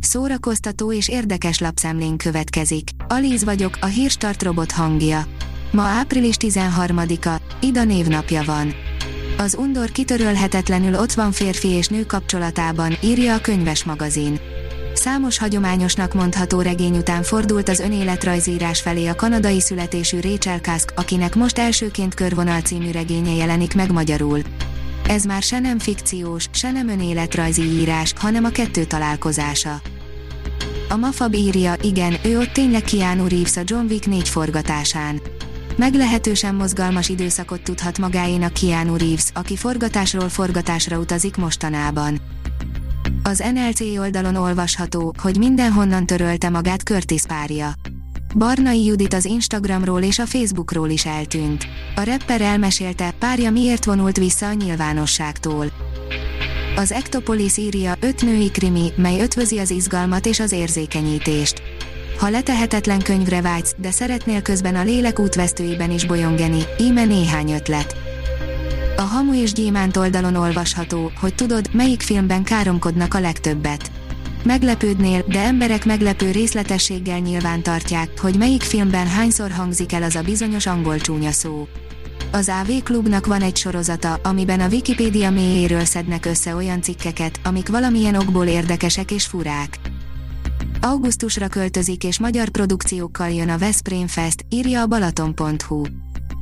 Szórakoztató és érdekes lapszemlén következik. Alíz vagyok, a hírstart robot hangja. Ma április 13-a, Ida névnapja van. Az undor kitörölhetetlenül ott van férfi és nő kapcsolatában, írja a könyves magazin. Számos hagyományosnak mondható regény után fordult az önéletrajzírás felé a kanadai születésű Rachel Kask, akinek most elsőként Körvonal című regénye jelenik meg magyarul. Ez már se nem fikciós, se nem önéletrajzi írás, hanem a kettő találkozása. A Mafab írja, igen, ő ott tényleg Keanu Reeves a John Wick 4 forgatásán. Meglehetősen mozgalmas időszakot tudhat magáénak Keanu Reeves, aki forgatásról forgatásra utazik mostanában. Az NLC oldalon olvasható, hogy mindenhonnan törölte magát Curtis párja. Barnai Judit az Instagramról és a Facebookról is eltűnt. A rapper elmesélte, párja miért vonult vissza a nyilvánosságtól. Az Ektopolis írja, öt női krimi, mely ötvözi az izgalmat és az érzékenyítést. Ha letehetetlen könyvre vágysz, de szeretnél közben a lélek útvesztőiben is bolyongeni, íme néhány ötlet. A Hamu és Gyémánt oldalon olvasható, hogy tudod, melyik filmben káromkodnak a legtöbbet. Meglepődnél, de emberek meglepő részletességgel nyilván tartják, hogy melyik filmben hányszor hangzik el az a bizonyos angol csúnya szó. Az AV Klubnak van egy sorozata, amiben a Wikipédia mélyéről szednek össze olyan cikkeket, amik valamilyen okból érdekesek és furák. Augusztusra költözik és magyar produkciókkal jön a Veszprém Fest, írja a balaton.hu.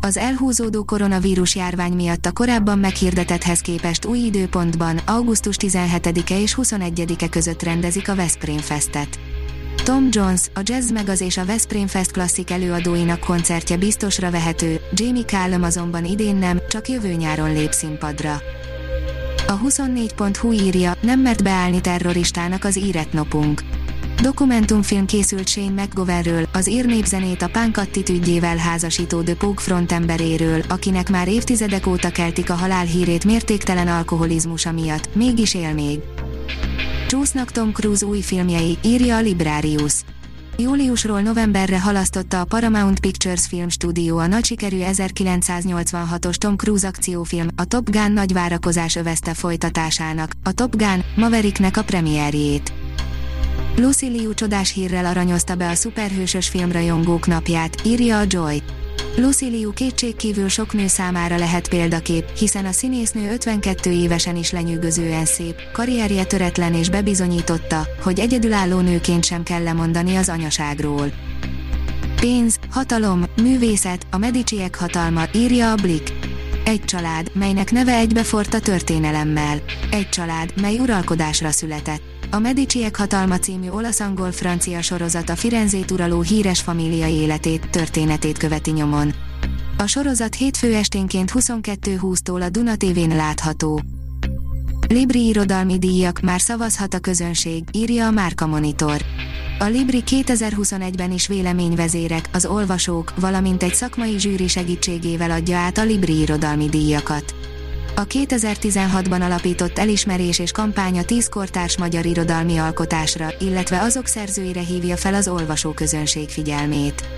Az elhúzódó koronavírus járvány miatt a korábban meghirdetethez képest új időpontban, augusztus 17-e és 21-e között rendezik a Veszprém Festet. Tom Jones, a Jazz Megaz és a Veszprém Fest klasszik előadóinak koncertje biztosra vehető, Jamie Callum azonban idén nem, csak jövő nyáron lép színpadra. A 24.hu írja, nem mert beállni terroristának az íretnopunk. Dokumentumfilm készült Shane McGovernről, az írnépzenét a punk attitűdjével házasító The Pogue frontemberéről, akinek már évtizedek óta keltik a halál hírét mértéktelen alkoholizmusa miatt, mégis él még. Csúsznak Tom Cruise új filmjei, írja a Librarius. Júliusról novemberre halasztotta a Paramount Pictures Film Studio a nagy sikerű 1986-os Tom Cruise akciófilm, a Top Gun nagy várakozás övezte folytatásának, a Top Gun, Mavericknek a premierjét. Lucy Liu csodás hírrel aranyozta be a szuperhősös filmrajongók napját, írja a Joy. Lucy Liu kétségkívül sok nő számára lehet példakép, hiszen a színésznő 52 évesen is lenyűgözően szép, karrierje töretlen és bebizonyította, hogy egyedülálló nőként sem kell lemondani az anyaságról. Pénz, hatalom, művészet, a Mediciek hatalma, írja a Blick. Egy család, melynek neve egybefort a történelemmel. Egy család, mely uralkodásra született a Mediciek hatalma című olasz-angol-francia sorozat a Firenzét uraló híres família életét, történetét követi nyomon. A sorozat hétfő esténként 22.20-tól a Duna TV-n látható. Libri irodalmi díjak már szavazhat a közönség, írja a Márka Monitor. A Libri 2021-ben is véleményvezérek, az olvasók, valamint egy szakmai zsűri segítségével adja át a Libri irodalmi díjakat. A 2016-ban alapított elismerés és kampánya 10 kortárs magyar irodalmi alkotásra, illetve azok szerzőire hívja fel az olvasó közönség figyelmét.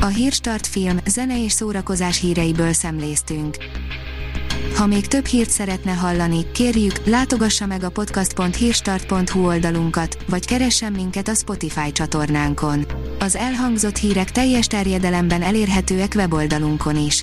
A Hírstart film, zene és szórakozás híreiből szemléztünk. Ha még több hírt szeretne hallani, kérjük, látogassa meg a podcast.hírstart.hu oldalunkat, vagy keressen minket a Spotify csatornánkon. Az elhangzott hírek teljes terjedelemben elérhetőek weboldalunkon is.